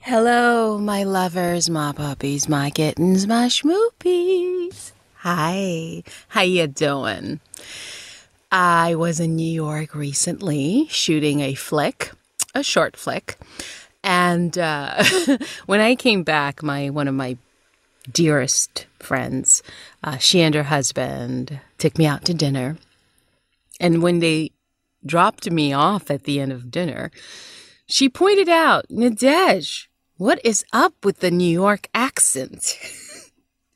Hello, my lovers, my puppies, my kittens, my schmoopies. Hi, how you doing? I was in New York recently shooting a flick, a short flick, and uh, when I came back, my one of my dearest friends, uh, she and her husband took me out to dinner, and when they dropped me off at the end of dinner, she pointed out, Nadège, what is up with the New York accent?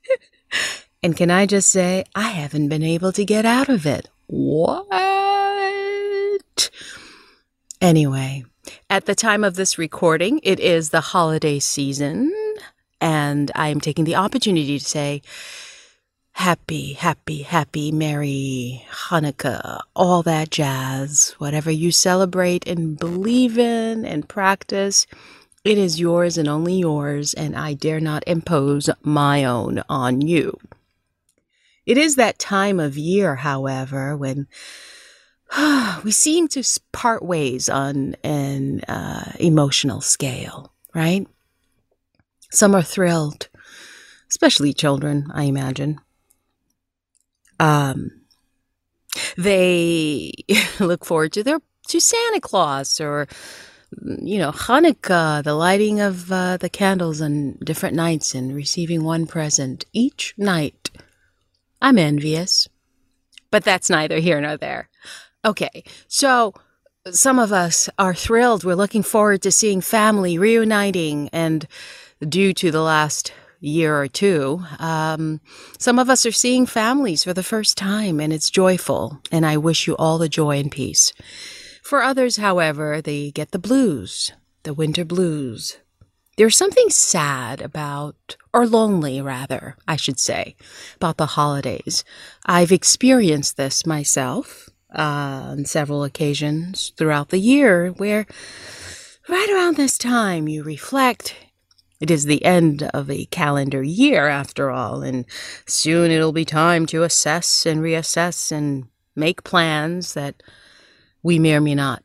and can I just say, I haven't been able to get out of it. What? Anyway, at the time of this recording, it is the holiday season, and I am taking the opportunity to say, Happy, happy, happy, merry Hanukkah, all that jazz. Whatever you celebrate and believe in and practice, it is yours and only yours, and I dare not impose my own on you. It is that time of year, however, when we seem to part ways on an uh, emotional scale, right? Some are thrilled, especially children, I imagine. Um, they look forward to their to Santa Claus or you know, Hanukkah, the lighting of uh, the candles on different nights and receiving one present each night. I'm envious, but that's neither here nor there. Okay, so some of us are thrilled. We're looking forward to seeing family reuniting, and due to the last year or two, um, some of us are seeing families for the first time, and it's joyful. And I wish you all the joy and peace. For others, however, they get the blues, the winter blues. There's something sad about, or lonely rather, I should say, about the holidays. I've experienced this myself uh, on several occasions throughout the year where right around this time you reflect. It is the end of a calendar year, after all, and soon it'll be time to assess and reassess and make plans that we may or may not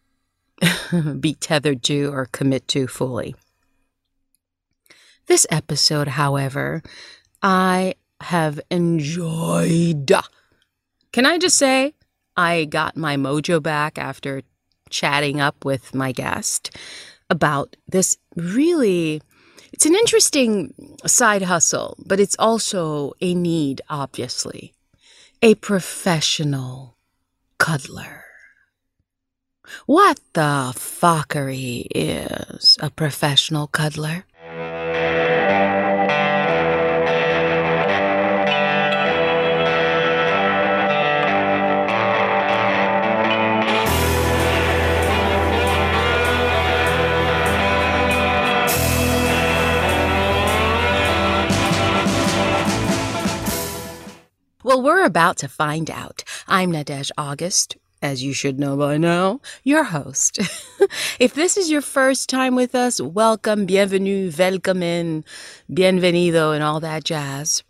be tethered to or commit to fully. This episode, however, I have enjoyed. Can I just say, I got my mojo back after chatting up with my guest about this really. It's an interesting side hustle, but it's also a need, obviously. A professional cuddler. What the fuckery is a professional cuddler? Well, we're about to find out. I'm Nadège August, as you should know by now, your host. if this is your first time with us, welcome, bienvenue, welcome in, bienvenido, and all that jazz.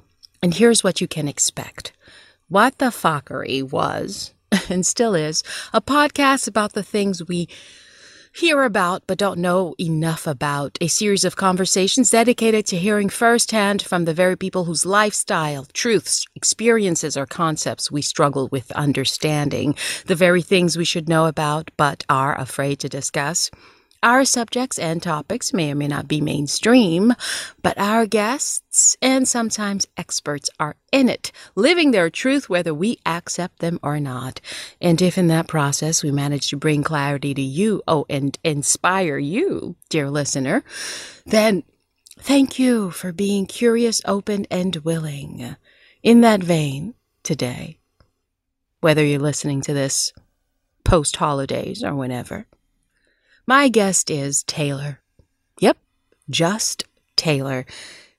And here's what you can expect. What the Fuckery was, and still is, a podcast about the things we hear about but don't know enough about. A series of conversations dedicated to hearing firsthand from the very people whose lifestyle, truths, experiences, or concepts we struggle with understanding. The very things we should know about but are afraid to discuss. Our subjects and topics may or may not be mainstream, but our guests and sometimes experts are in it, living their truth whether we accept them or not. And if in that process we manage to bring clarity to you, oh, and inspire you, dear listener, then thank you for being curious, open, and willing. In that vein, today, whether you're listening to this post holidays or whenever, my guest is Taylor. Yep, just Taylor.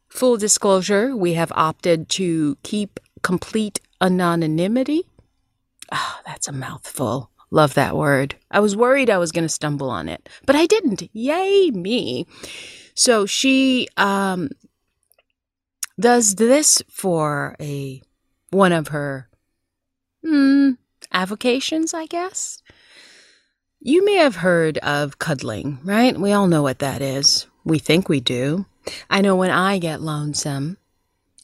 Full disclosure, we have opted to keep complete anonymity. Oh, that's a mouthful. Love that word. I was worried I was going to stumble on it, but I didn't. Yay, me. So she um, does this for a one of her mm, avocations, I guess. You may have heard of cuddling, right? We all know what that is. We think we do. I know when I get lonesome,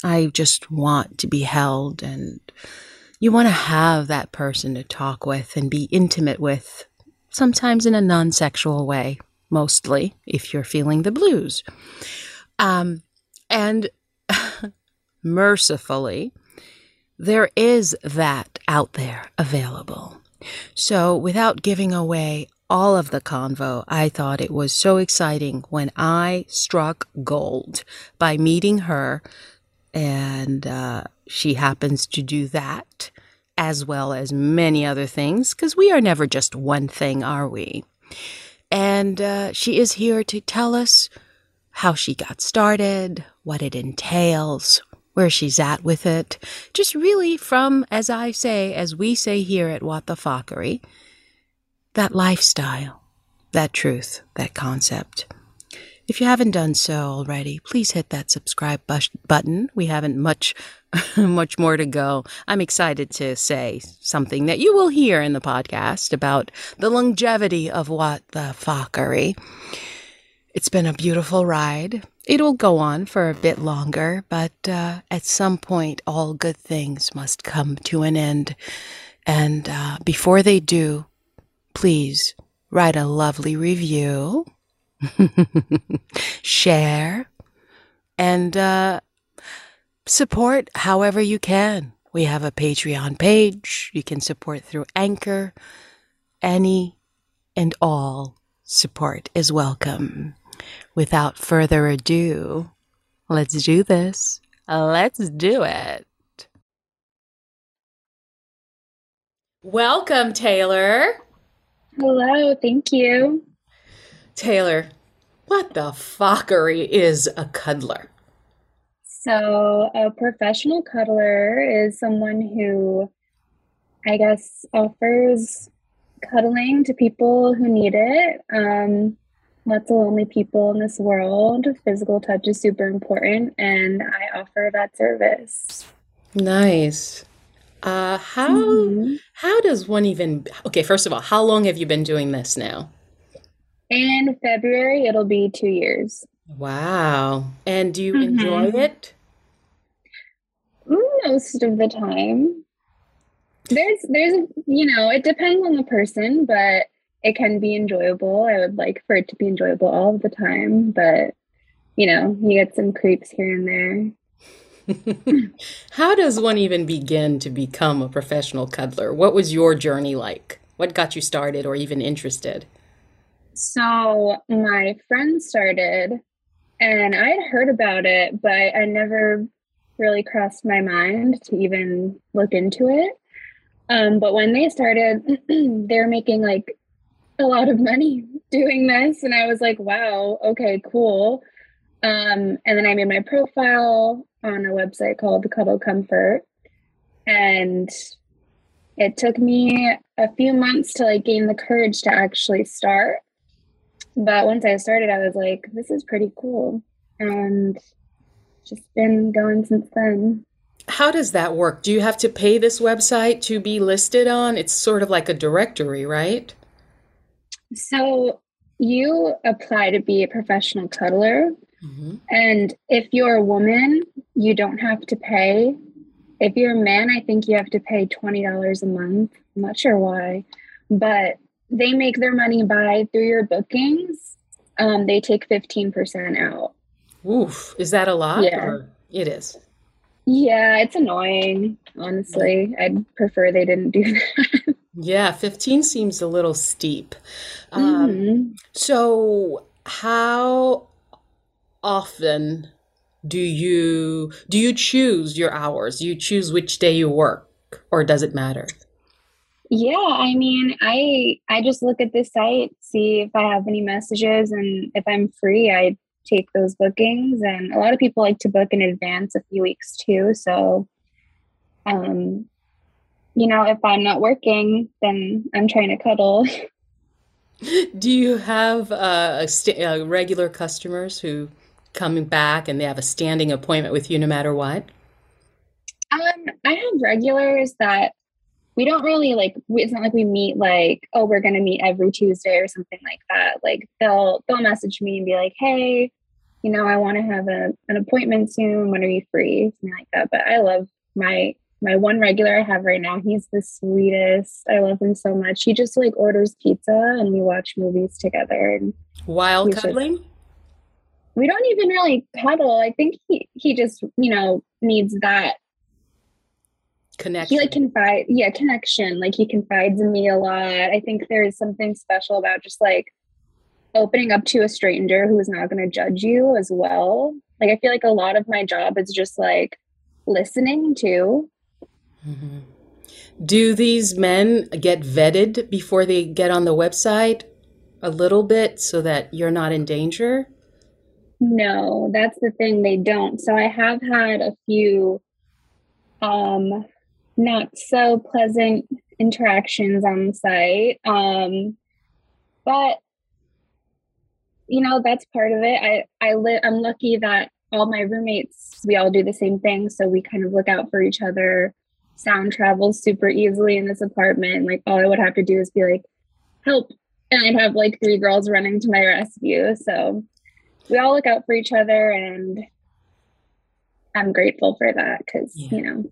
I just want to be held and you want to have that person to talk with and be intimate with, sometimes in a non sexual way, mostly if you're feeling the blues. Um, and mercifully, there is that out there available. So, without giving away all of the convo, I thought it was so exciting when I struck gold by meeting her, and uh, she happens to do that as well as many other things, because we are never just one thing, are we? And uh, she is here to tell us how she got started, what it entails, where she's at with it. Just really from, as I say, as we say here at What the Fockery, that lifestyle, that truth, that concept. If you haven't done so already, please hit that subscribe button. We haven't much, much more to go. I'm excited to say something that you will hear in the podcast about the longevity of what the fockery. It's been a beautiful ride. It'll go on for a bit longer, but uh, at some point, all good things must come to an end. And uh, before they do, please write a lovely review, share, and uh, support however you can. We have a Patreon page. You can support through Anchor. Any and all support is welcome without further ado, let's do this. Let's do it. Welcome, Taylor. Hello, thank you. Taylor, what the fockery is a cuddler? So, a professional cuddler is someone who, I guess, offers cuddling to people who need it. Um, lots of lonely people in this world. Physical touch is super important, and I offer that service. Nice. Uh, how mm-hmm. how does one even? Okay, first of all, how long have you been doing this now? In February, it'll be two years. Wow! And do you mm-hmm. enjoy it? Most of the time. There's there's you know it depends on the person, but it can be enjoyable. I would like for it to be enjoyable all the time, but you know, you get some creeps here and there. How does one even begin to become a professional cuddler? What was your journey like? What got you started or even interested? So, my friend started and I had heard about it, but I never really crossed my mind to even look into it. Um, but when they started, they're making like a lot of money doing this. And I was like, wow, okay, cool. Um, and then I made my profile on a website called Cuddle Comfort. And it took me a few months to like gain the courage to actually start. But once I started, I was like, this is pretty cool. And just been going since then. How does that work? Do you have to pay this website to be listed on? It's sort of like a directory, right? So you apply to be a professional cuddler. Mm-hmm. And if you're a woman, you don't have to pay. If you're a man, I think you have to pay $20 a month. I'm not sure why, but they make their money by through your bookings. Um, they take 15% out. Oof. Is that a lot? Yeah. it is. Yeah, it's annoying, honestly. I'd prefer they didn't do that. Yeah, 15 seems a little steep. Um, mm-hmm. So, how often do you do you choose your hours? Do you choose which day you work or does it matter? Yeah, I mean, I I just look at the site, see if I have any messages and if I'm free, I take those bookings and a lot of people like to book in advance a few weeks too, so um you know, if I'm not working, then I'm trying to cuddle. Do you have uh, st- uh, regular customers who come back and they have a standing appointment with you no matter what? Um, I have regulars that we don't really like. It's not like we meet like, oh, we're going to meet every Tuesday or something like that. Like they'll they'll message me and be like, hey, you know, I want to have a, an appointment soon. When are you free? Something like that. But I love my my one regular I have right now. He's the sweetest. I love him so much. He just like orders pizza and we watch movies together. And while cuddling. Just, we don't even really cuddle. I think he he just you know needs that connection. He like confide, yeah, connection. Like he confides in me a lot. I think there is something special about just like opening up to a stranger who is not going to judge you as well. Like I feel like a lot of my job is just like listening to. Mm-hmm. Do these men get vetted before they get on the website a little bit so that you're not in danger? No, that's the thing. They don't. So I have had a few um not so pleasant interactions on the site. Um, but you know, that's part of it. I I live I'm lucky that all my roommates we all do the same thing, so we kind of look out for each other. Sound travels super easily in this apartment. Like all I would have to do is be like, "Help!" and I'd have like three girls running to my rescue. So we all look out for each other, and I'm grateful for that because yeah. you know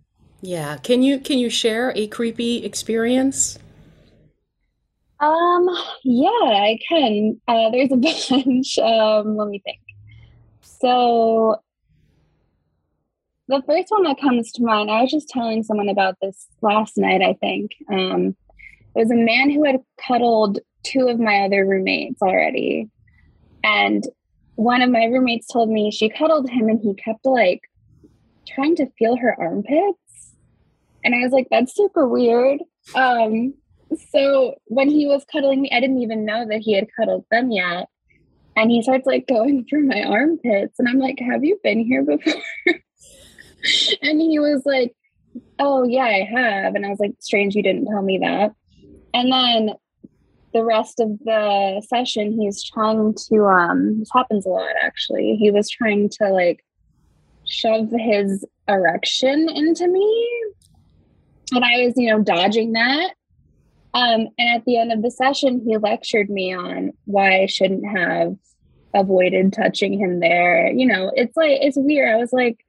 yeah. Can you can you share a creepy experience? Um, yeah, I can. Uh, there's a bunch. Um, let me think. So the first one that comes to mind, I was just telling someone about this last night, I think. Um, it was a man who had cuddled two of my other roommates already. And one of my roommates told me she cuddled him and he kept like trying to feel her armpits. And I was like, that's super weird. Um, so when he was cuddling me, I didn't even know that he had cuddled them yet. And he starts like going through my armpits. And I'm like, have you been here before? and he was like, oh, yeah, I have. And I was like, strange, you didn't tell me that. And then the rest of the session, he's trying to, um, this happens a lot actually. He was trying to like shove his erection into me and I was, you know, dodging that. Um, and at the end of the session, he lectured me on why I shouldn't have avoided touching him there. You know, it's like, it's weird. I was like,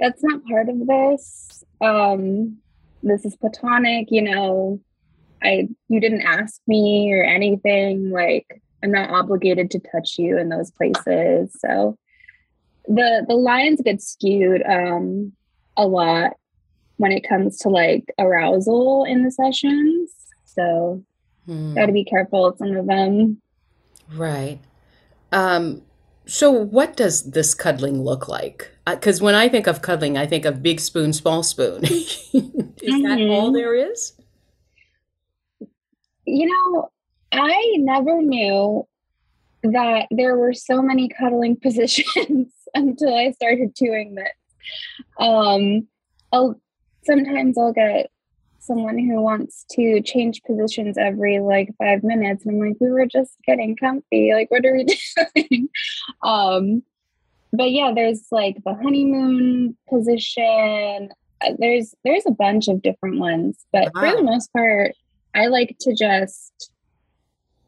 that's not part of this. Um, this is platonic, you know, I, you didn't ask me or anything. Like, I'm not obligated to touch you in those places. So the, the lines get skewed, um, a lot when it comes to like arousal in the sessions. So hmm. got to be careful with some of them. Right. Um, so what does this cuddling look like? Because uh, when I think of cuddling, I think of big spoon, small spoon. is mm-hmm. that all there is? You know, I never knew that there were so many cuddling positions until I started doing this. Um, I'll sometimes I'll get someone who wants to change positions every like five minutes. And I'm like, we were just getting comfy. Like, what are we doing? um, but yeah, there's like the honeymoon position. Uh, there's there's a bunch of different ones, but wow. for the most part, I like to just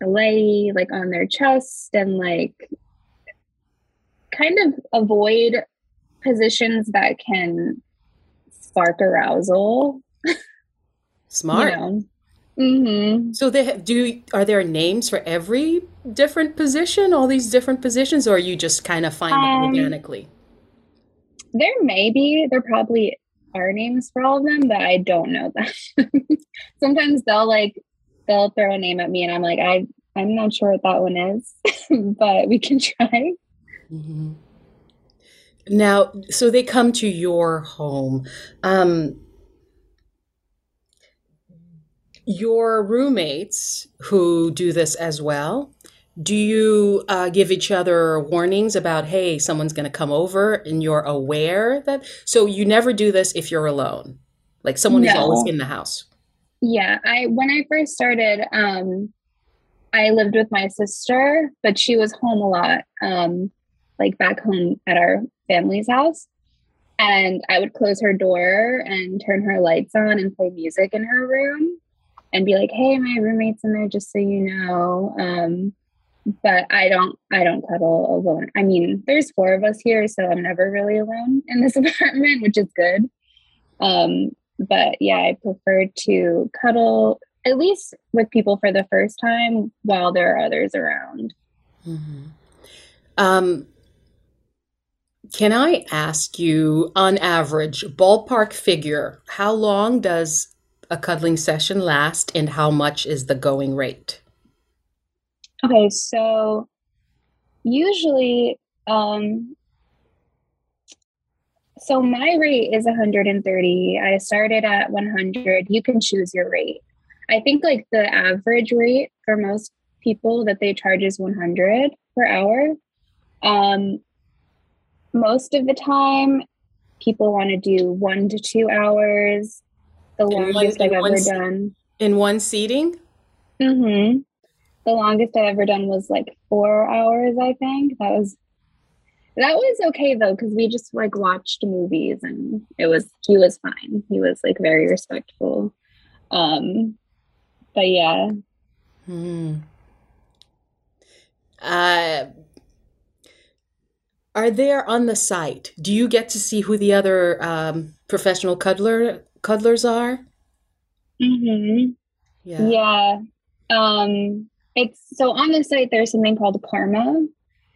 lay like on their chest and like kind of avoid positions that can spark arousal. Smart. You know? Mm-hmm. So they have, do are there names for every different position, all these different positions, or you just kind of find um, them organically? There may be. There probably are names for all of them, but I don't know them. Sometimes they'll like they'll throw a name at me, and I'm like, I I'm not sure what that one is, but we can try. Mm-hmm. Now, so they come to your home. Um, your roommates who do this as well, do you uh, give each other warnings about, hey, someone's going to come over and you're aware that? So you never do this if you're alone, like someone no. is always in the house. Yeah, I when I first started, um, I lived with my sister, but she was home a lot, um, like back home at our family's house. And I would close her door and turn her lights on and play music in her room and be like, hey, my roommate's in there, just so you know. Um, but I don't I don't cuddle alone. I mean, there's four of us here, so I'm never really alone in this apartment, which is good. Um, but yeah, I prefer to cuddle at least with people for the first time while there are others around. Mm-hmm. Um, can I ask you, on average, ballpark figure, how long does a cuddling session last and how much is the going rate? Okay, so usually, um, so my rate is 130. I started at 100. You can choose your rate. I think like the average rate for most people that they charge is 100 per hour. Um, most of the time, people want to do one to two hours. The longest one, I've ever done in one seating. Mm-hmm. The longest I've ever done was like four hours. I think that was that was okay though because we just like watched movies and it was he was fine. He was like very respectful. Um, but yeah. Hmm. Uh, are there on the site? Do you get to see who the other um, professional cuddler cuddlers are? Mm-hmm. Yeah. Yeah. Um, it's so on the site. There's something called karma,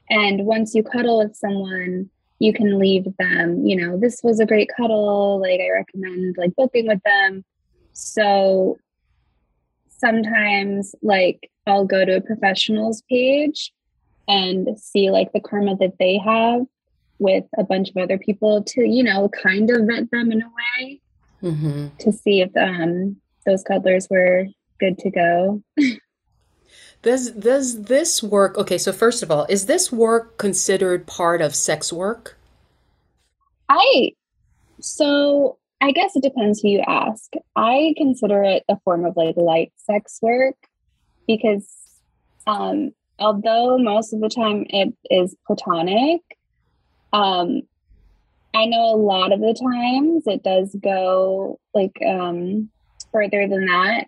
and once you cuddle with someone, you can leave them. You know, this was a great cuddle. Like I recommend like booking with them. So sometimes, like I'll go to a professionals page and see like the karma that they have with a bunch of other people to you know kind of vet them in a way mm-hmm. to see if um those cuddlers were good to go. Does does this work okay so first of all is this work considered part of sex work? I so i guess it depends who you ask. I consider it a form of like light sex work because um although most of the time it is platonic, um, I know a lot of the times it does go like um, further than that.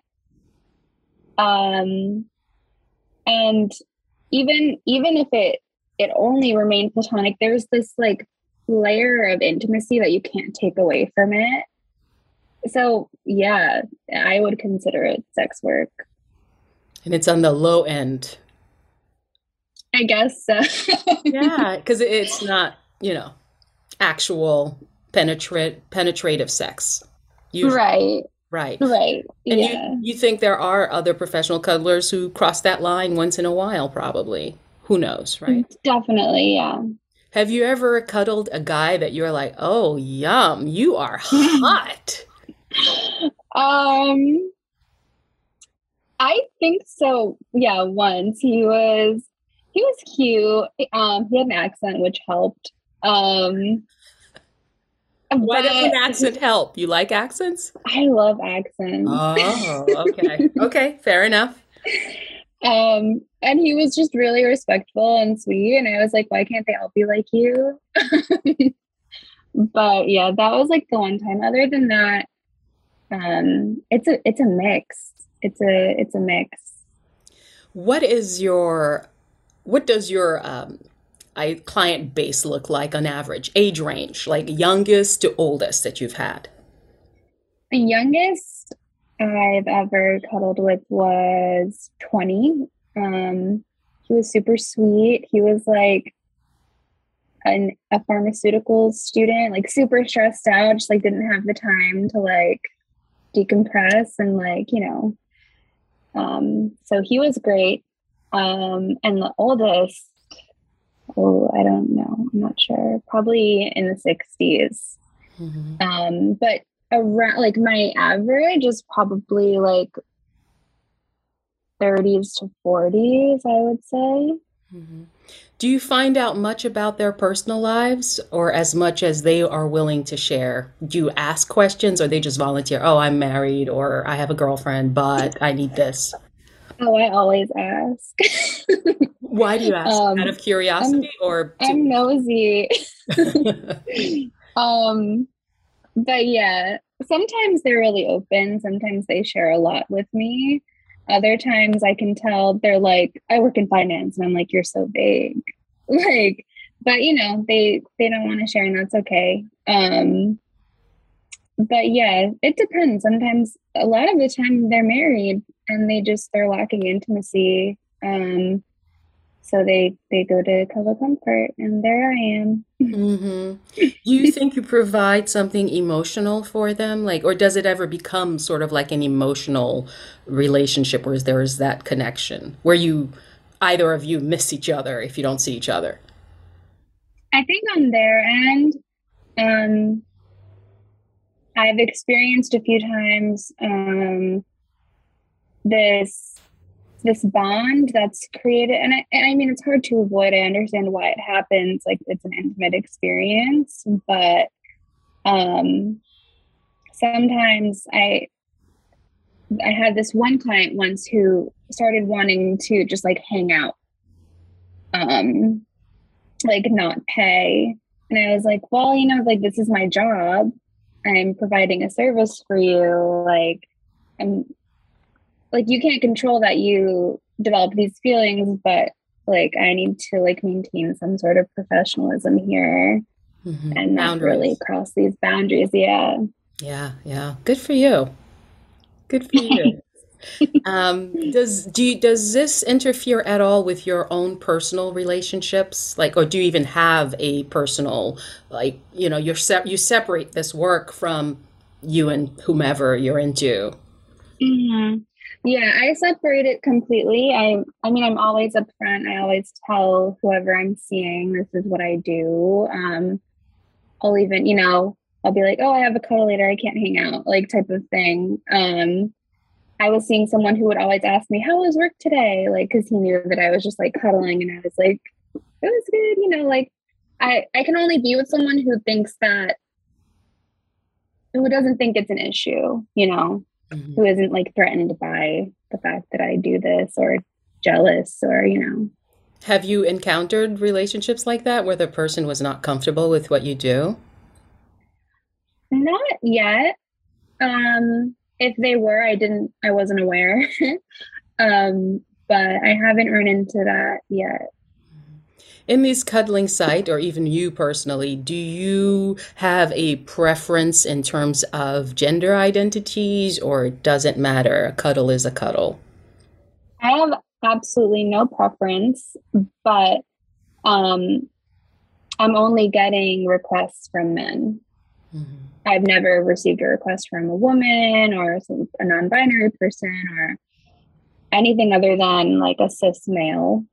Um, and even even if it it only remained platonic, there's this like layer of intimacy that you can't take away from it. So yeah, I would consider it sex work. And it's on the low end I guess so. yeah, because it's not, you know, actual penetrate penetrative sex. Usually. Right. Right. Right. And yeah. you, you think there are other professional cuddlers who cross that line once in a while, probably. Who knows, right? Definitely, yeah. Have you ever cuddled a guy that you're like, oh, yum, you are hot? um, I think so. Yeah, once he was he was cute. Um, he had an accent, which helped. Um, Why does an accent help? You like accents? I love accents. Oh, okay. okay, fair enough. Um, and he was just really respectful and sweet. And I was like, why can't they all be like you? but yeah, that was like the one time. Other than that, um, it's a it's a mix. It's a it's a mix. What is your what does your um, I, client base look like on average? Age range, like youngest to oldest that you've had? The youngest I've ever cuddled with was 20. Um, he was super sweet. He was like an, a pharmaceutical student, like super stressed out, just like didn't have the time to like decompress and like, you know. Um, so he was great. Um, and the oldest, oh, I don't know, I'm not sure, probably in the 60s. Mm-hmm. Um, but around like my average is probably like 30s to 40s, I would say. Mm-hmm. Do you find out much about their personal lives or as much as they are willing to share? Do you ask questions or they just volunteer? Oh, I'm married or I have a girlfriend, but I need this. Oh, I always ask. Why do you ask? Um, Out of curiosity I'm, or? To- I'm nosy. um, but yeah, sometimes they're really open. Sometimes they share a lot with me. other times I can tell they're like, I work in finance, and I'm like, you're so vague. like, but you know, they they don't want to share, and that's okay. Um, but yeah, it depends. Sometimes, a lot of the time, they're married and they just they're lacking intimacy. Um, so they they go to Cuddle Comfort, and there I am. Mm-hmm. Do you think you provide something emotional for them, like, or does it ever become sort of like an emotional relationship where there is that connection where you either of you miss each other if you don't see each other? I think on their end, um, I've experienced a few times um, this this bond that's created and I, and I mean it's hard to avoid i understand why it happens like it's an intimate experience but um sometimes i i had this one client once who started wanting to just like hang out um like not pay and i was like well you know like this is my job. I'm providing a service for you like i'm like you can't control that you develop these feelings but like i need to like maintain some sort of professionalism here mm-hmm. and not really cross these boundaries yeah. Yeah yeah. Good for you. Good for you. Um does do you, does this interfere at all with your own personal relationships? Like or do you even have a personal like you know you're se- you separate this work from you and whomever you're into? Mm-hmm. Yeah, I separate it completely. I I mean, I'm always upfront. I always tell whoever I'm seeing this is what I do. Um, I'll even, you know, I'll be like, oh, I have a cuddle later, I can't hang out, like type of thing. Um, I was seeing someone who would always ask me, How was work today? Like, because he knew that I was just like cuddling and I was like, It was good, you know, like I, I can only be with someone who thinks that who doesn't think it's an issue, you know mm-hmm. who isn't like threatened by the fact that I do this or jealous or, you know. Have you encountered relationships like that where the person was not comfortable with what you do? Not yet. Um, if they were, I didn't, I wasn't aware. um, but I haven't run into that yet in this cuddling site, or even you personally, do you have a preference in terms of gender identities, or does it matter? A cuddle is a cuddle. I have absolutely no preference, but um, I'm only getting requests from men. Mm-hmm. I've never received a request from a woman or some, a non binary person or anything other than like a cis male.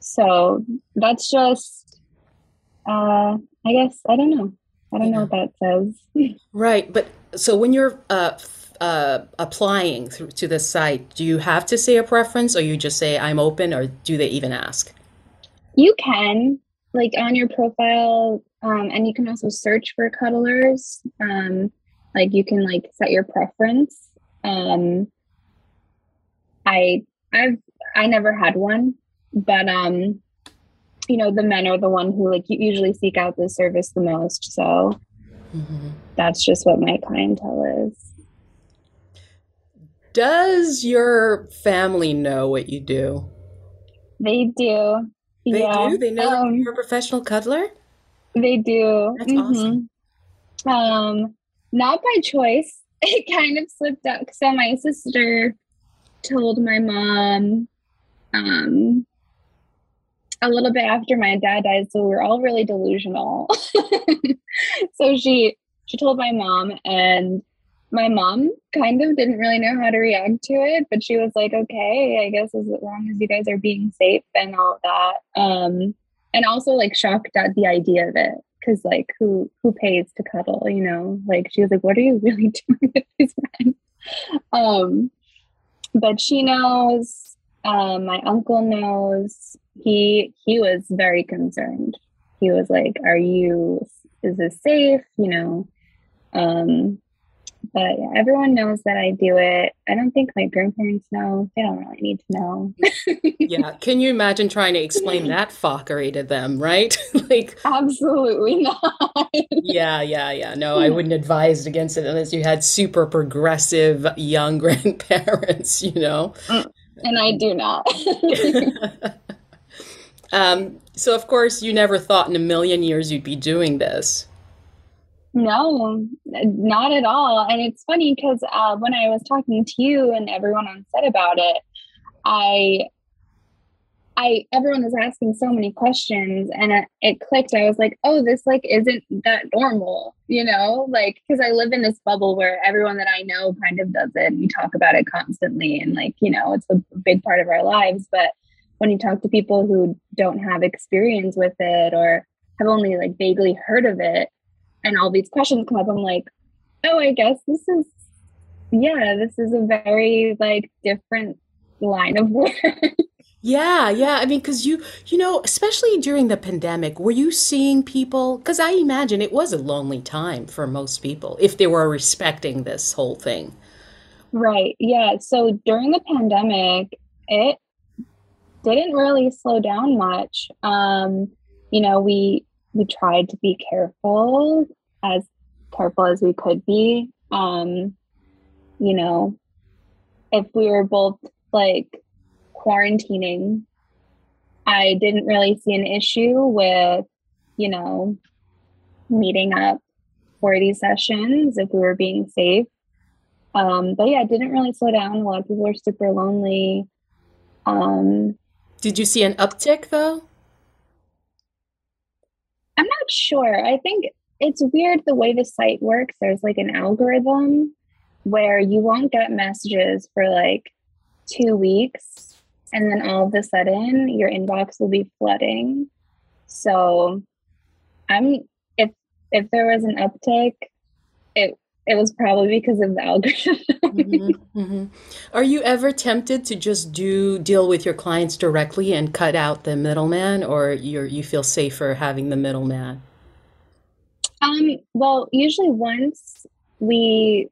So that's just, uh, I guess, I don't know. I don't know what that says. right. But so when you're uh, uh, applying through to the site, do you have to say a preference or you just say, I'm open, or do they even ask? You can, like on your profile, um, and you can also search for cuddlers. Um, like you can like set your preference. Um, I I've I never had one, but um you know the men are the one who like usually seek out this service the most so mm-hmm. that's just what my clientele is. Does your family know what you do? They do. They yeah. do they know um, you're a professional cuddler? they do. That's mm-hmm. awesome. Um not by choice. It kind of slipped up so my sister told my mom um a little bit after my dad died, so we were all really delusional. so she she told my mom, and my mom kind of didn't really know how to react to it, but she was like, "Okay, I guess as long as you guys are being safe and all that." Um, and also like shocked at the idea of it because like who who pays to cuddle you know like she was like what are you really doing with these men um but she knows um my uncle knows he he was very concerned he was like are you is this safe you know um but yeah, everyone knows that I do it. I don't think my grandparents know. They don't really need to know. yeah. Can you imagine trying to explain that fuckery to them, right? like Absolutely not. yeah, yeah, yeah. No, I wouldn't advise against it unless you had super progressive young grandparents, you know. And I do not. um, so of course you never thought in a million years you'd be doing this. No, not at all. And it's funny because uh, when I was talking to you and everyone on set about it, I, I, everyone was asking so many questions, and it, it clicked. I was like, "Oh, this like isn't that normal," you know? Like, because I live in this bubble where everyone that I know kind of does it. We talk about it constantly, and like, you know, it's a big part of our lives. But when you talk to people who don't have experience with it or have only like vaguely heard of it, and all these questions come up, I'm like, oh, I guess this is, yeah, this is a very like different line of work. Yeah, yeah. I mean, because you, you know, especially during the pandemic, were you seeing people? Because I imagine it was a lonely time for most people if they were respecting this whole thing. Right. Yeah. So during the pandemic, it didn't really slow down much. Um, you know, we we tried to be careful as careful as we could be um you know if we were both like quarantining i didn't really see an issue with you know meeting up for these sessions if we were being safe. Um but yeah it didn't really slow down. A lot of people were super lonely. Um did you see an uptick though? I'm not sure. I think it's weird the way the site works. There's like an algorithm where you won't get messages for like two weeks, and then all of a sudden your inbox will be flooding. So I'm if if there was an uptick, it it was probably because of the algorithm. mm-hmm, mm-hmm. Are you ever tempted to just do deal with your clients directly and cut out the middleman, or you're you feel safer having the middleman? Um. Well, usually once we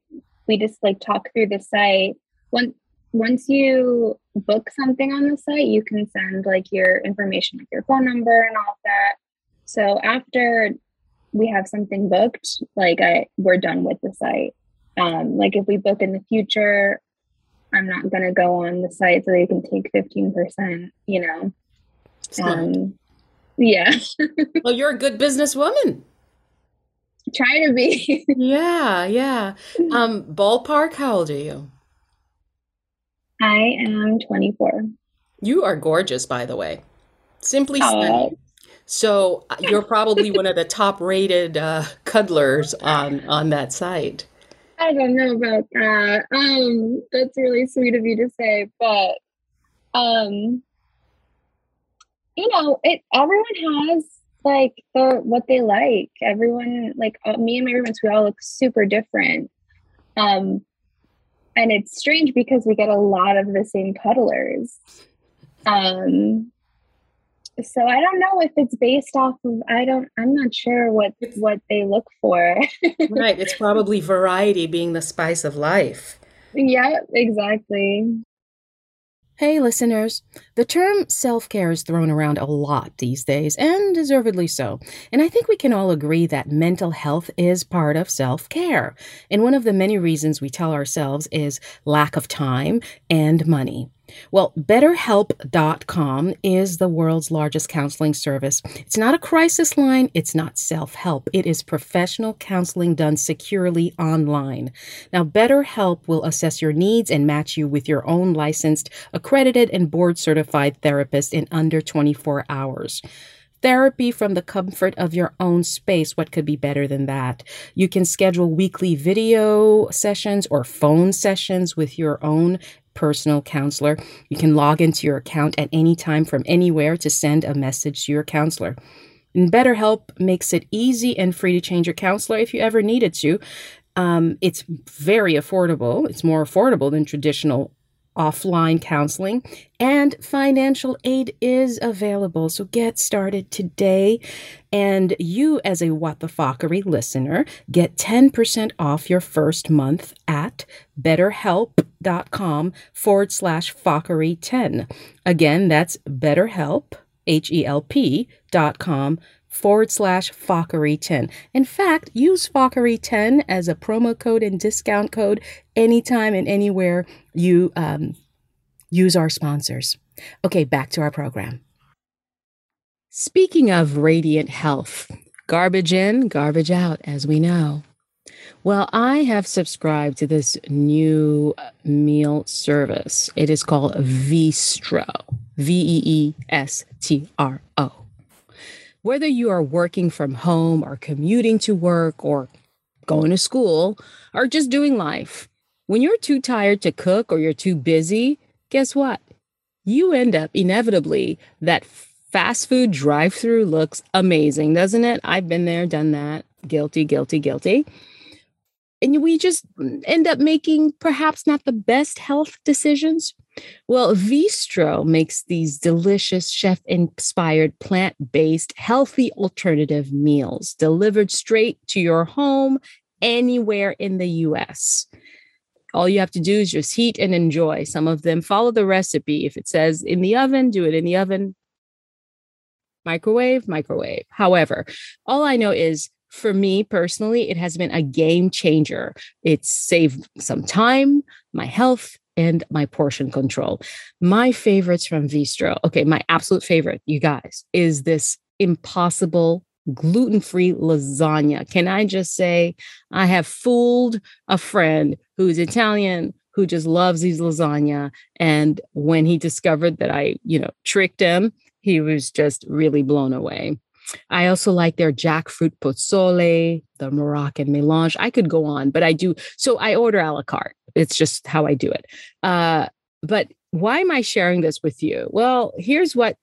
we just like talk through the site. Once once you book something on the site, you can send like your information, like your phone number and all that. So after we have something booked, like I we're done with the site. Um, like if we book in the future, I'm not gonna go on the site so they can take 15%, you know. Um, yeah. well, you're a good businesswoman. Trying to be. yeah, yeah. Um, ballpark, how old are you? I am 24. You are gorgeous, by the way. Simply stunning. So uh, you're probably one of the top rated uh, cuddlers on on that site. I don't know about that. Um, that's really sweet of you to say, but um, you know, it everyone has like the what they like. Everyone like uh, me and my roommates, we all look super different. Um, and it's strange because we get a lot of the same cuddlers. Um, so I don't know if it's based off of I don't I'm not sure what what they look for. right, it's probably variety being the spice of life. Yeah, exactly. Hey, listeners. The term self care is thrown around a lot these days, and deservedly so. And I think we can all agree that mental health is part of self care. And one of the many reasons we tell ourselves is lack of time and money. Well, BetterHelp.com is the world's largest counseling service. It's not a crisis line, it's not self help. It is professional counseling done securely online. Now, BetterHelp will assess your needs and match you with your own licensed, accredited, and board certified therapist in under 24 hours therapy from the comfort of your own space. What could be better than that? You can schedule weekly video sessions or phone sessions with your own personal counselor. You can log into your account at any time from anywhere to send a message to your counselor. And BetterHelp makes it easy and free to change your counselor if you ever needed to. Um, it's very affordable. It's more affordable than traditional offline counseling, and financial aid is available. So get started today. And you, as a What the Fockery listener, get 10% off your first month at betterhelp.com forward slash fockery 10. Again, that's betterhelp, H E L P dot com forward slash Fockery10. In fact, use Fockery10 as a promo code and discount code anytime and anywhere you um, use our sponsors. Okay, back to our program. Speaking of radiant health, garbage in, garbage out, as we know. Well, I have subscribed to this new meal service. It is called Veestro, V E E S T R O. Whether you are working from home or commuting to work or going to school or just doing life, when you're too tired to cook or you're too busy, guess what? You end up inevitably that fast food drive through looks amazing, doesn't it? I've been there, done that. Guilty, guilty, guilty. And we just end up making perhaps not the best health decisions well, Veestro makes these delicious chef inspired plant based healthy alternative meals delivered straight to your home anywhere in the US. All you have to do is just heat and enjoy. Some of them follow the recipe. If it says in the oven, do it in the oven. Microwave, microwave. However, all I know is for me personally, it has been a game changer. It's saved some time, my health, and my portion control. My favorites from Veestro, okay, my absolute favorite, you guys, is this impossible gluten free lasagna. Can I just say, I have fooled a friend who's Italian who just loves these lasagna. And when he discovered that I, you know, tricked him, he was just really blown away. I also like their jackfruit pozole, the Moroccan melange. I could go on, but I do. So I order a la carte. It's just how I do it. Uh, but why am I sharing this with you? Well, here's what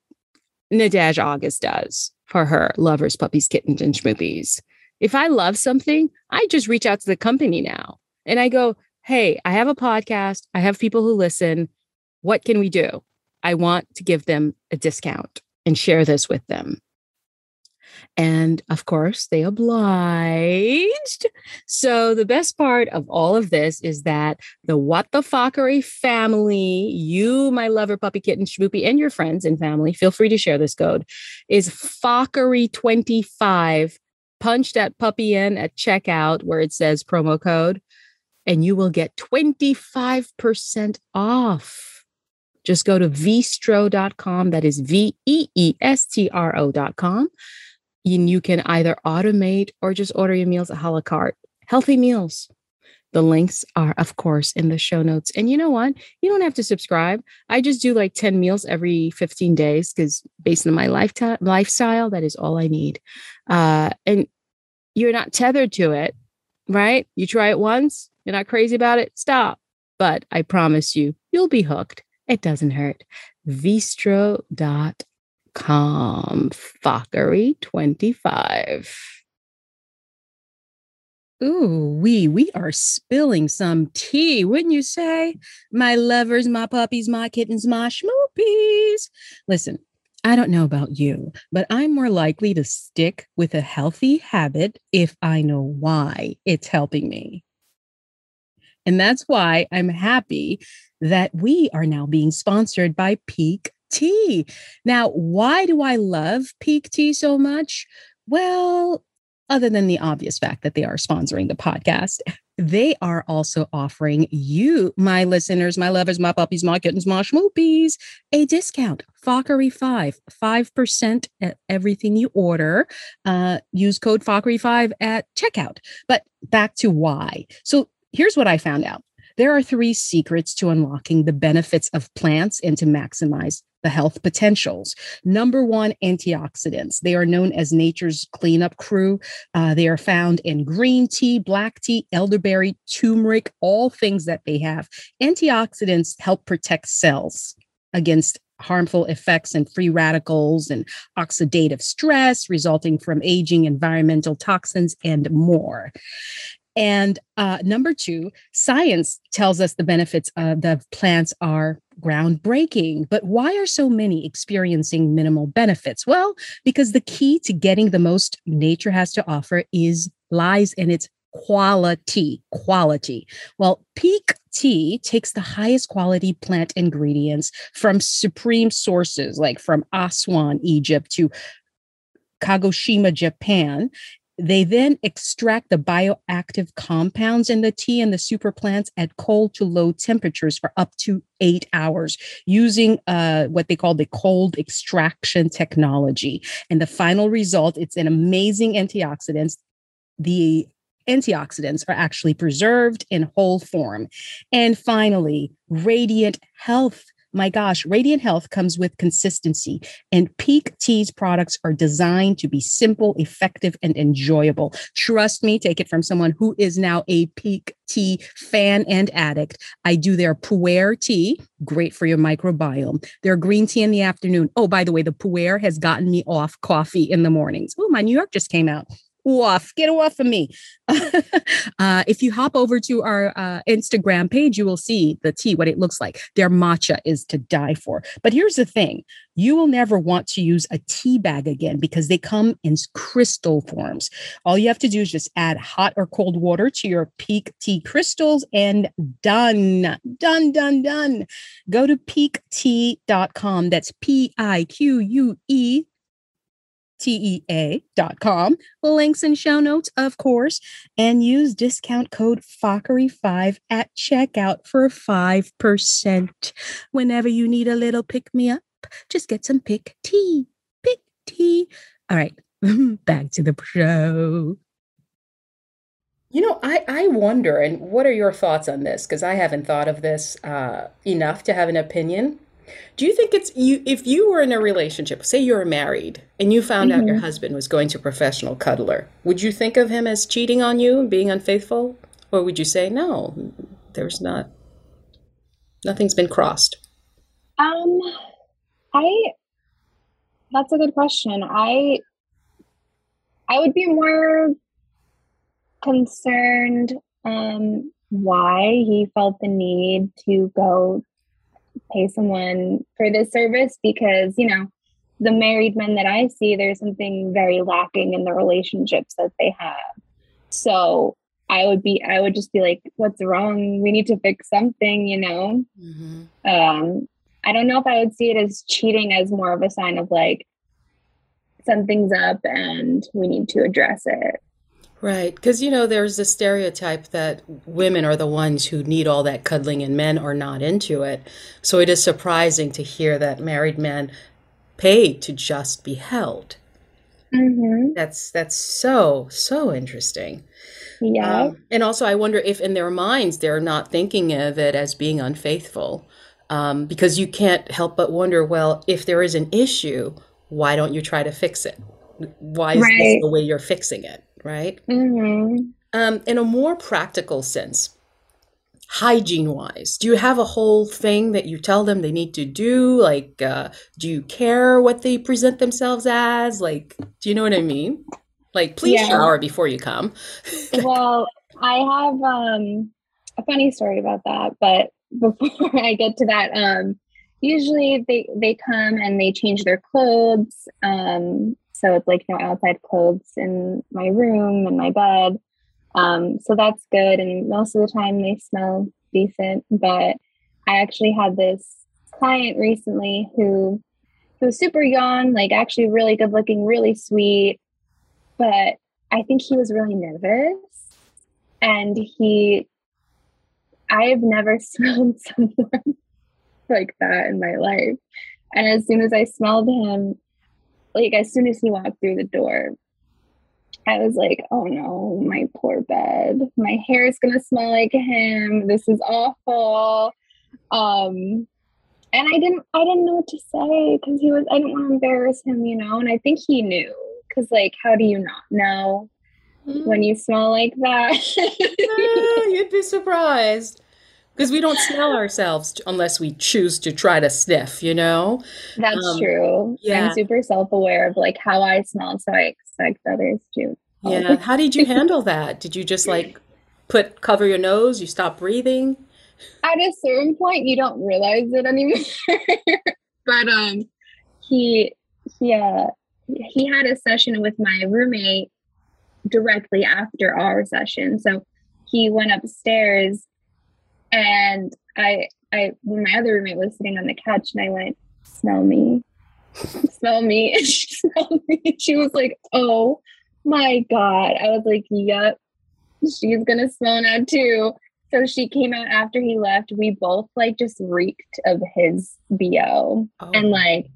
Nadège August does for her lovers, puppies, kittens, and schmoopies. If I love something, I just reach out to the company now and I go, Hey, I have a podcast. I have people who listen. What can we do? I want to give them a discount and share this with them. And of course, they obliged. So, the best part of all of this is that the What the Fockery family, you, my lover, puppy, kitten, schmoopy, and your friends and family, feel free to share this code, is Fockery25. Punch that puppy in at checkout where it says promo code, and you will get 25% off. Just go to veestro.com. That is V E E S T R O.com and you can either automate or just order your meals at a la carte. Healthy meals. The links are, of course, in the show notes. And you know what? You don't have to subscribe. I just do like 10 meals every 15 days because based on my lifestyle, that is all I need. Uh, and you're not tethered to it, right? You try it once, you're not crazy about it, stop. But I promise you, you'll be hooked. It doesn't hurt. Veestro.com com Fockery 25. Ooh, we we are spilling some tea, wouldn't you say? My lovers, my puppies, my kittens, my schmoopies. Listen, I don't know about you, but I'm more likely to stick with a healthy habit if I know why it's helping me. And that's why I'm happy that we are now being sponsored by Pique tea. Now, why do I love Pique Tea so much? Well, other than the obvious fact that they are sponsoring the podcast, they are also offering you, my listeners, my lovers, my puppies, my kittens, my schmoopies, a discount. Fockery5, 5% at everything you order. Uh, use code Fockery5 at checkout. But back to why. So here's what I found out. There are three secrets to unlocking the benefits of plants and to maximize the health potentials. Number one, antioxidants. They are known as nature's cleanup crew. Uh, they are found in green tea, black tea, elderberry, turmeric, all things that they have. Antioxidants help protect cells against harmful effects and free radicals and oxidative stress resulting from aging, environmental toxins, and more. And uh, number two, science tells us the benefits of the plants are groundbreaking. But why are so many experiencing minimal benefits? Well, because the key to getting the most nature has to offer is lies in its quality. Quality. Well, Pique Tea takes the highest quality plant ingredients from supreme sources, like from Aswan, Egypt, to Kagoshima, Japan, they then extract the bioactive compounds in the tea and the super plants at cold to low temperatures for up to eight hours using uh, what they call the cold extraction technology. And the final result, it's an amazing antioxidant. The antioxidants are actually preserved in whole form. And finally, radiant health my gosh, Radiant Health comes with consistency, and Pique Tea's products are designed to be simple, effective, and enjoyable. Trust me, take it from someone who is now a Pique Tea fan and addict. I do their Pu'er tea, great for your microbiome. Their green tea in the afternoon. Oh, by the way, the Pu'er has gotten me off coffee in the mornings. Oh, my New York just came out off. Get off of me. uh, if you hop over to our uh, Instagram page, you will see the tea, what it looks like. Their matcha is to die for. But here's the thing you will never want to use a tea bag again because they come in crystal forms. All you have to do is just add hot or cold water to your Pique tea crystals and done. Done, done, done. Go to piquetea.com. That's P I Q U E T-E-A.com. Links and show notes, of course, and use discount code FOCKERY5 at checkout for 5%. Whenever you need a little pick-me-up, just get some pick tea. Pick tea. All right, back to the show. You know, I, I wonder, and what are your thoughts on this? Because I haven't thought of this uh, enough to have an opinion. Do you think it's you if you were in a relationship, say you were married and you found mm-hmm. out your mm-hmm. husband was going to a professional cuddler, would you think of him as cheating on you and being unfaithful? Or would you say, no, there's not nothing's been crossed? Um I that's a good question. I I would be more concerned um why he felt the need to go pay someone for this service because, you know, the married men that I see, there's something very lacking in the relationships that they have. So I would be, I would just be like, what's wrong? We need to fix something, you know? Mm-hmm. Um, I don't know if I would see it as cheating as more of a sign of like, something's up and we need to address it. Right. Because, you know, there's a stereotype that women are the ones who need all that cuddling and men are not into it. So it is surprising to hear that married men pay to just be held. Mm-hmm. That's that's so so interesting. Yeah. Um, and also, I wonder if in their minds they're not thinking of it as being unfaithful, um, because you can't help but wonder. Well, if there is an issue, why don't you try to fix it? Why is right. this the way you're fixing it? Right? Mm-hmm. Um, in a more practical sense, hygiene wise, do you have a whole thing that you tell them they need to do? Like, uh, do you care what they present themselves as? Like, do you know what I mean? Like, please yeah. shower before you come. well, I have um, a funny story about that, but before I get to that, um, usually they they come and they change their clothes um, so it's like no outside clothes in my room and my bed. Um, so that's good. And most of the time they smell decent. But I actually had this client recently who who was super young, like actually really good looking, really sweet. But I think he was really nervous. And he I have never smelled someone like that in my life. And as soon as I smelled him, like as soon as he walked through the door, I was like, oh no, my poor bed. My hair is gonna smell like him. This is awful. Um and I didn't I didn't know what to say because he was I didn't want to embarrass him, you know, and I think he knew. Cause like how do you not know mm. when you smell like that? yeah, you'd be surprised because we don't smell ourselves unless we choose to try to sniff you know that's um, true yeah. i'm super self-aware of like how i smell so i expect others to yeah how did you handle that did you just like put cover your nose, you stop breathing? At a certain point you don't realize it anymore. but um he he uh he had a session with my roommate directly after our session. So he went upstairs and I I when my other roommate was sitting on the couch and I went, smell me. smell me. And she smelled me. She was like, oh my God. I was like, yep, she's gonna smell now too. So she came out after he left. We both like just reeked of his BO. Oh. And like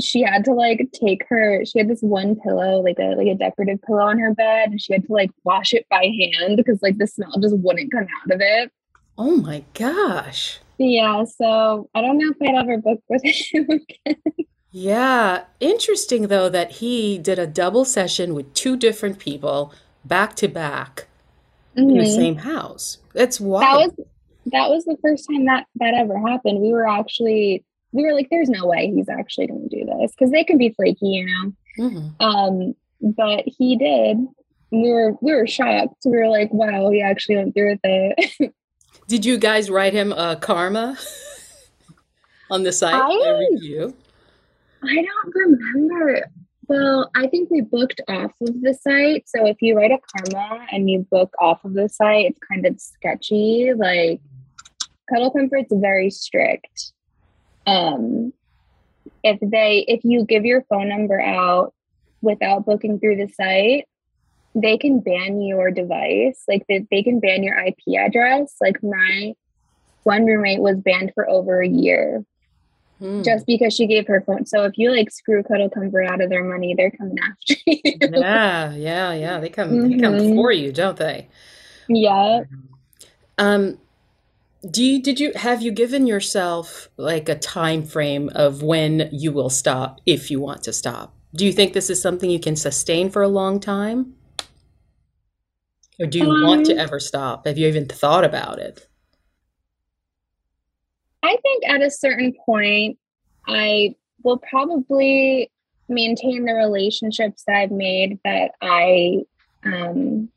she had to like take her she had this one pillow like a like a decorative pillow on her bed and she had to like wash it by hand because like the smell just wouldn't come out of it oh my gosh yeah so i don't know if i'd ever book with him again yeah interesting though that he did a double session with two different people back to back mm-hmm. in the mm-hmm. same house that's wild that was that was the first time that that ever happened we were actually we were like, there's no way he's actually going to do this because they can be flaky, you know. Mm-hmm. Um, but he did. We were we were shocked. We were like, wow, he actually went through with it. did you guys write him a karma on the site? I, review? I don't remember. Well, I think we booked off of the site. So if you write a karma and you book off of the site, it's kind of sketchy. Like Cuddle Comfort's very strict um, if they if you give your phone number out without booking through the site they can ban your device like they, they can ban your ip address. Like my one roommate was banned for over a year hmm. just because she gave her phone. So if you like screw cuddle comfort out of their money they're coming after you. Yeah yeah yeah. They come mm-hmm. they come mm-hmm. for you don't they? Yeah um do you did you have you given yourself like a time frame of when you will stop if you want to stop? Do you think this is something you can sustain for a long time or do you um, want to um, ever stop have you even thought about it i think at a certain point i will probably maintain the relationships that i've made that i um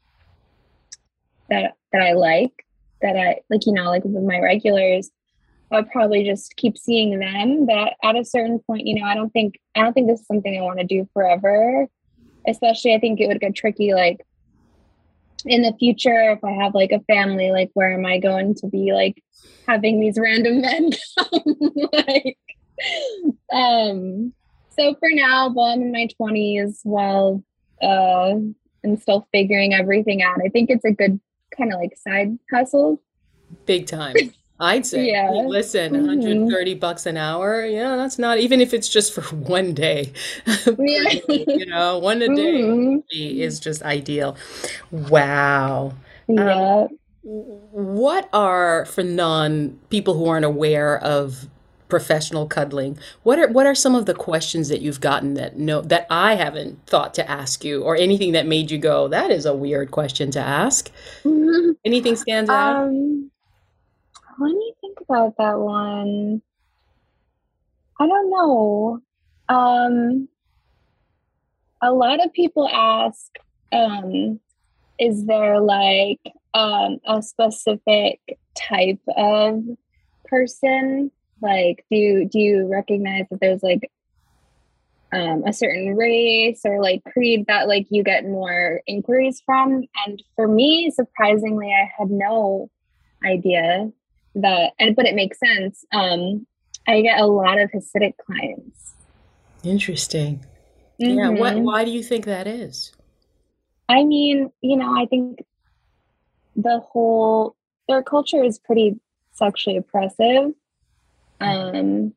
that that i like that I like, you know, like with my regulars, I'll probably just keep seeing them. But at a certain point, you know, I don't think I don't think this is something I want to do forever. Especially I think it would get tricky like in the future if I have like a family, like where am I going to be like having these random men come? like um so for now, while I'm in my twenties, while uh I'm still figuring everything out, I think it's a good kind of like side hustle. Big time. I'd say, yeah. listen, mm-hmm. 130 bucks an hour. Yeah, that's not even if it's just for one day. yeah. you know, one a day mm-hmm. is just ideal. Wow. Um, yeah. Um, what are for non people who aren't aware of professional cuddling what are what are some of the questions that you've gotten that no that i haven't thought to ask you or anything that made you go that is a weird question to ask mm-hmm. anything stands out um, let me think about that one. I don't know. Um a lot of people ask um is there like um a specific type of person? Like, do you, do you recognize that there's like um, a certain race or like creed that like you get more inquiries from? And for me, surprisingly, I had no idea that, and but it makes sense. Um, I get a lot of Hasidic clients. Interesting. Mm-hmm. Yeah. What? Why do you think that is? I mean, you know, I think the whole their culture is pretty sexually oppressive um,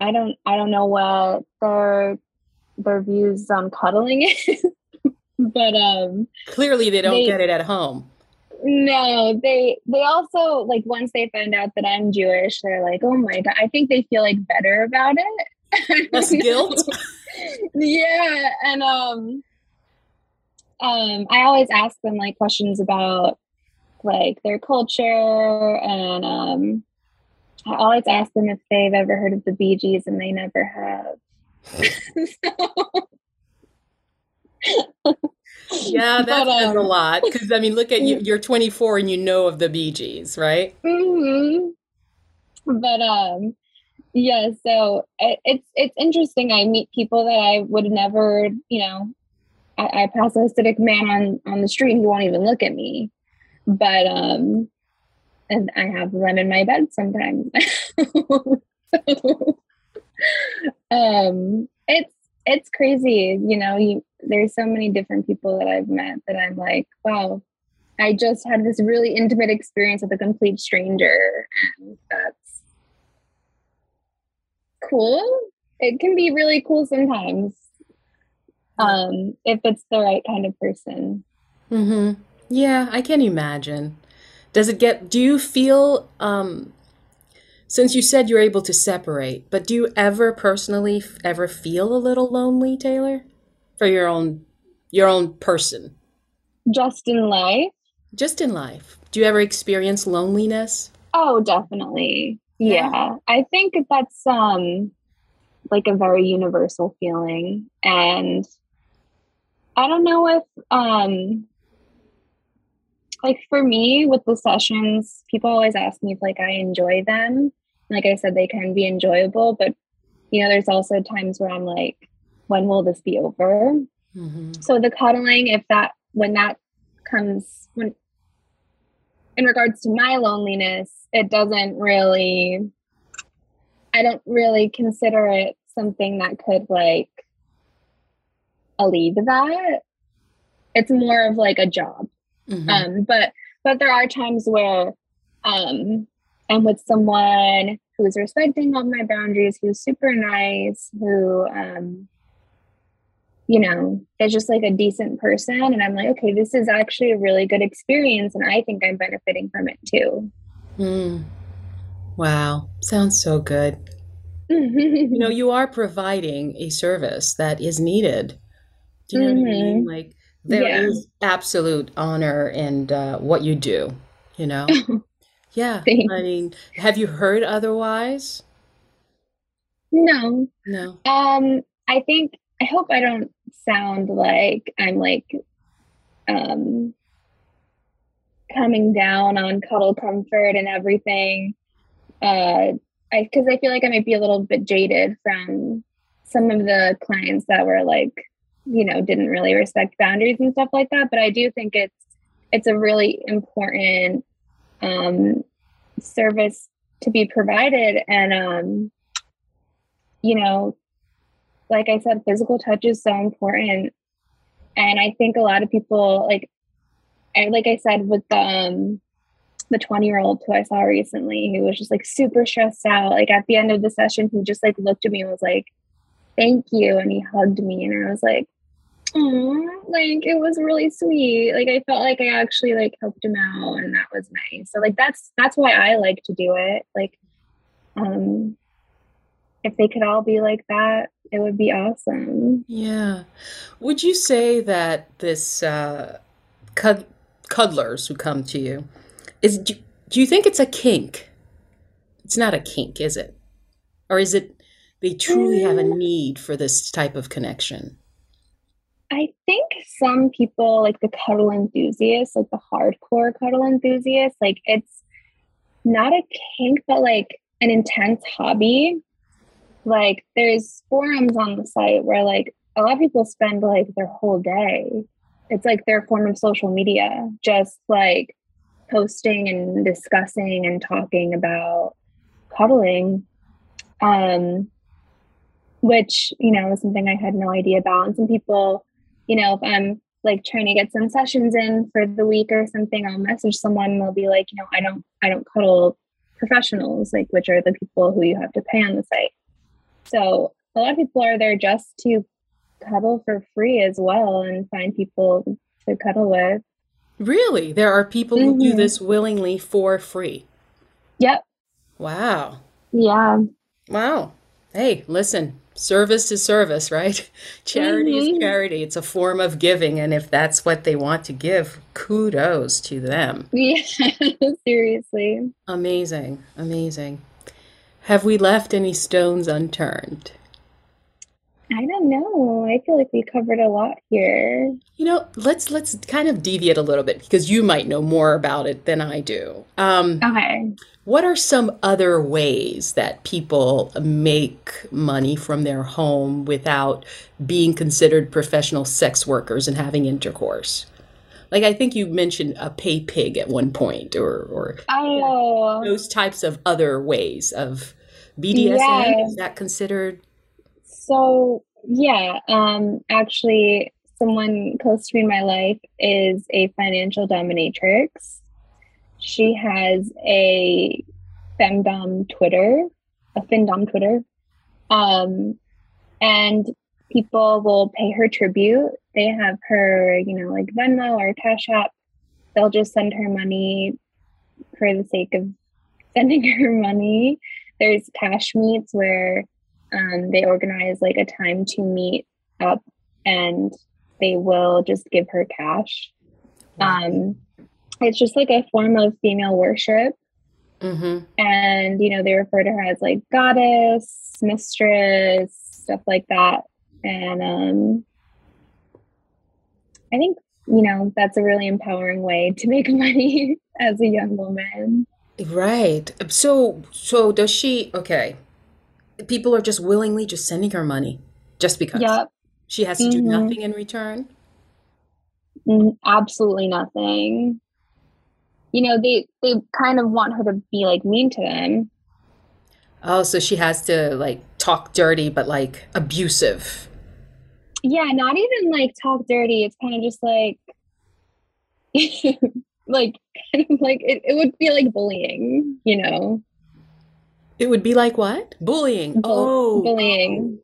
I don't I don't know what their their views on cuddling is, but um, clearly they don't they, get it at home. No, they they also like once they find out that I'm Jewish, they're like, oh my god. I think they feel like better about it. Guilt. yeah, and um, um, I always ask them like questions about like their culture and um I always ask them if they've ever heard of the Bee Gees, and they never have. yeah, that but, says um, a lot. Because I mean, look at you. You're 24 and you know of the Bee Gees, right? Mm-hmm. But um, yeah. So it, it's it's interesting. I meet people that I would never, you know, I, I pass a Hasidic man on on the street, he won't even look at me. But um, and I have them in my bed sometimes. um, it's it's crazy, you know. You there's so many different people that I've met that I'm like, wow, I just had this really intimate experience with a complete stranger, and that's cool. It can be really cool sometimes um, if it's the right kind of person. Mm-hmm. Yeah, I can imagine. Does it get, do you feel, um, since you said you're able to separate, but do you ever personally ever feel a little lonely, Taylor? For your own, your own person? Just in life? Just in life. Do you ever experience loneliness? Oh, definitely. Yeah. yeah. I think that's um like a very universal feeling and I don't know if um like for me with the sessions, people always ask me if like I enjoy them. Like I said, they can be enjoyable, but you know, there's also times where I'm like, when will this be over? Mm-hmm. So the cuddling, if that when that comes when in regards to my loneliness, it doesn't really I don't really consider it something that could like alleviate that. It's more of like a job. Mm-hmm. Um, but but there are times where um, I'm with someone who's respecting all my boundaries, who's super nice, who um, you know, is just like a decent person. And I'm like, okay, this is actually a really good experience. And I think I'm benefiting from it too. Mm. Wow. Sounds so good. you know, you are providing a service that is needed. Do you know mm-hmm. what I mean? Mm-hmm. Like, there yeah. is absolute honor in uh, what you do, you know? yeah. Thanks. I mean, have you heard otherwise? No. No. Um, I think, I hope I don't sound like I'm like, um, coming down on cuddle comfort and everything. Uh, I, cause I feel like I might be a little bit jaded from some of the clients that were like, you know didn't really respect boundaries and stuff like that but i do think it's it's a really important um, service to be provided and um, you know like i said physical touch is so important. And i think a lot of people like and like i said with the um, the 20 year old who i saw recently who was just like super stressed out. Like at the end of the session he just like looked at me and was like thank you and he hugged me and i was like oh like it was really sweet. Like i felt like i actually like helped him out and that was nice. So like that's that's why i like to do it. Like um if they could all be like that it would be awesome yeah would you say that this uh cud- cuddlers who come to you is do, do you think it's a kink it's not a kink is it or is it they truly have a mm. need for this type of connection I think some people, like the cuddle enthusiasts, like the hardcore cuddle enthusiasts, like it's not a kink, but like an intense hobby. Like there's forums on the site where like a lot of people spend like their whole day. It's like their form of social media, just like posting and discussing and talking about cuddling. Um, which, you know, is something I had no idea about. And some people you know, if I'm like trying to get some sessions in for the week or something, I'll message someone and they'll be like, you know, I don't I don't cuddle professionals, like which are the people who you have to pay on the site. So a lot of people are there just to cuddle for free as well and find people to cuddle with. Really? There are people mm-hmm. who do mm-hmm. this willingly for free. Yep. Wow. Yeah. Wow. Hey, listen, service is service, right? Charity mm-hmm. is charity. It's a form of giving. And if that's what they want to give, kudos to them. Yeah, seriously. Amazing. Amazing. Have we left any stones unturned? I don't know. I feel like we covered a lot here. You know, let's let's kind of deviate a little bit because you might know more about it than I do. Um, okay. What are some other ways that people make money from their home without being considered professional sex workers and having intercourse? Like I think you mentioned a pay pig at one point, or or oh. those types of other ways of BDSM. Yeah. Is that considered? So yeah, um, actually, someone close to me in my life is a financial dominatrix. She has a femdom Twitter, a findom Twitter, um, and people will pay her tribute. They have her, you know, like Venmo or Cash App. They'll just send her money for the sake of sending her money. There's cash meets where um, they organize like a time to meet up and they will just give her cash. Um, it's just like a form of female worship. Mm-hmm. And, you know, they refer to her as like goddess, mistress, stuff like that. And um, I think, you know, that's a really empowering way to make money as a young woman. Right. So, so does she, okay. People are just willingly just sending her money just because. Yep. She has to mm-hmm. do nothing in return? Absolutely nothing. You know, they they kind of want her to be like mean to them. Oh, so she has to like talk dirty but like abusive. Yeah, not even like talk dirty. It's kind of just like like kind of like it, it would be like bullying, you know. It would be like what? Bullying. Bull- oh, bullying.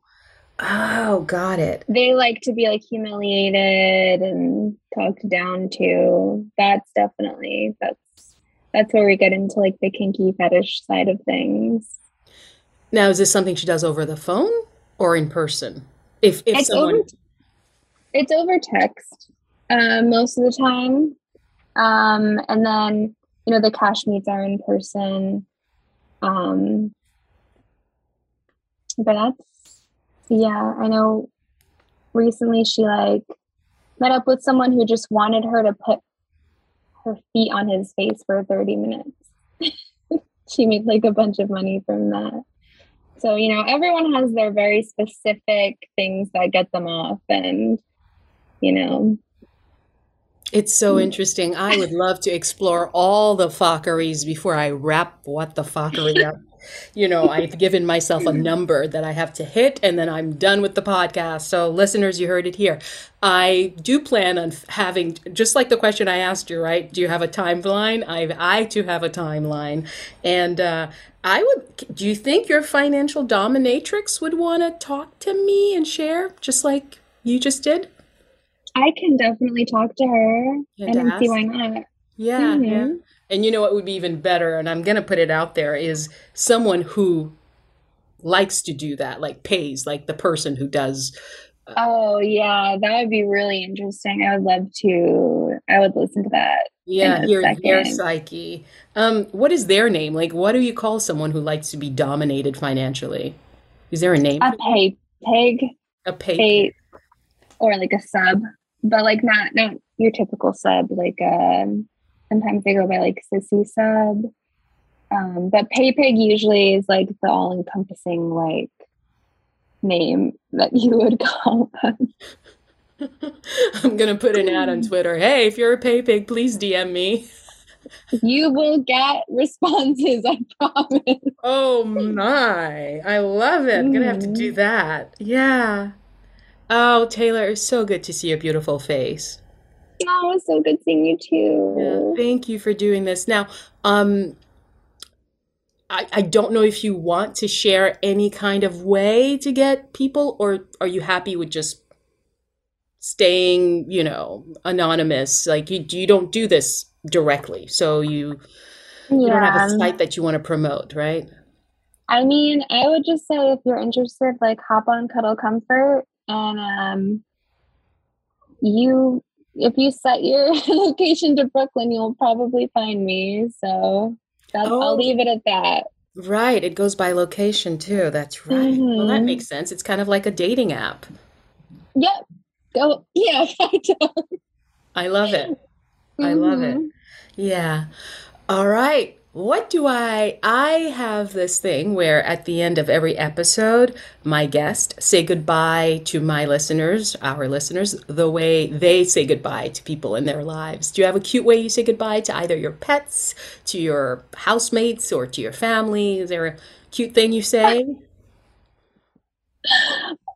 Oh. oh, got it. They like to be like humiliated and talked down to. That's definitely that's that's where we get into like the kinky fetish side of things. Now, is this something she does over the phone or in person? If if it's someone over, it's over text uh, most of the time, um, and then you know the cash meets are in person. Um, but that's yeah, I know recently she like met up with someone who just wanted her to put her feet on his face for 30 minutes. she made like a bunch of money from that. So, you know, everyone has their very specific things that get them off and you know, it's so mm. interesting. I would love to explore all the fockeries before I wrap what the fockery up you know, I've given myself a number that I have to hit and then I'm done with the podcast. So, listeners, you heard it here. I do plan on having, just like the question I asked you, right? Do you have a timeline? I, I too have a timeline. And uh, I would, do you think your financial dominatrix would want to talk to me and share just like you just did? I can definitely talk to her and, and see why not. Yeah, mm-hmm. And you know what would be even better, and I'm going to put it out there, is someone who likes to do that, like pays, like the person who does. Uh, oh, yeah, that would be really interesting. I would love to. I would listen to that. Yeah, your, your psyche. Um, what is their name? Like, what do you call someone who likes to be dominated financially? Is there a name? A pay pig. A pay, pay or like a sub, but like not not your typical sub, like um Sometimes they go by like sissy sub. Um, but pay pig usually is like the all encompassing like name that you would call them. I'm gonna put an ad on Twitter. Hey, if you're a pay pig, please DM me. you will get responses, I promise. Oh my. I love it. I'm gonna have to do mm. that. Yeah. Oh, Taylor, it's so good to see your beautiful face. Oh, it was so good seeing you too. Yeah, thank you for doing this. Now, um, I, I don't know if you want to share any kind of way to get people, or are you happy with just staying, you know, anonymous? Like you, you don't do this directly, so you, yeah. you don't have a site that you want to promote, right? I mean, I would just say if you're interested, like hop on Cuddle Comfort and um, you if you set your location to Brooklyn, you'll probably find me. So oh. I'll leave it at that. Right, it goes by location too. That's right. Well, that hmm makes sense. It's kind of like a dating app. Yep. Go. Yeah. I love it. I love it. Yeah. All right. What do I I have this thing where at the end of every episode, my guest say goodbye to my listeners, our listeners, the way they say goodbye to people in their lives. Do you have a cute way you say goodbye to either your pets, to your housemates, or to your family? Is there a cute thing you say?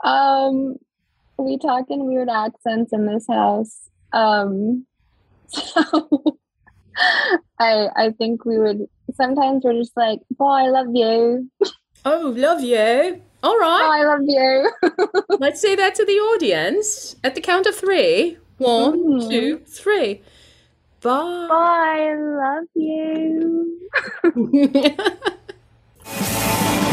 Um, we talk in weird accents in this house. Um, so I I think we would sometimes we're just like, "Boy, I love you. Oh, love you. All right. Oh. I love you." Let's say that to the audience at the count of three. One, hmm two, three. Boy, Bye. I love you.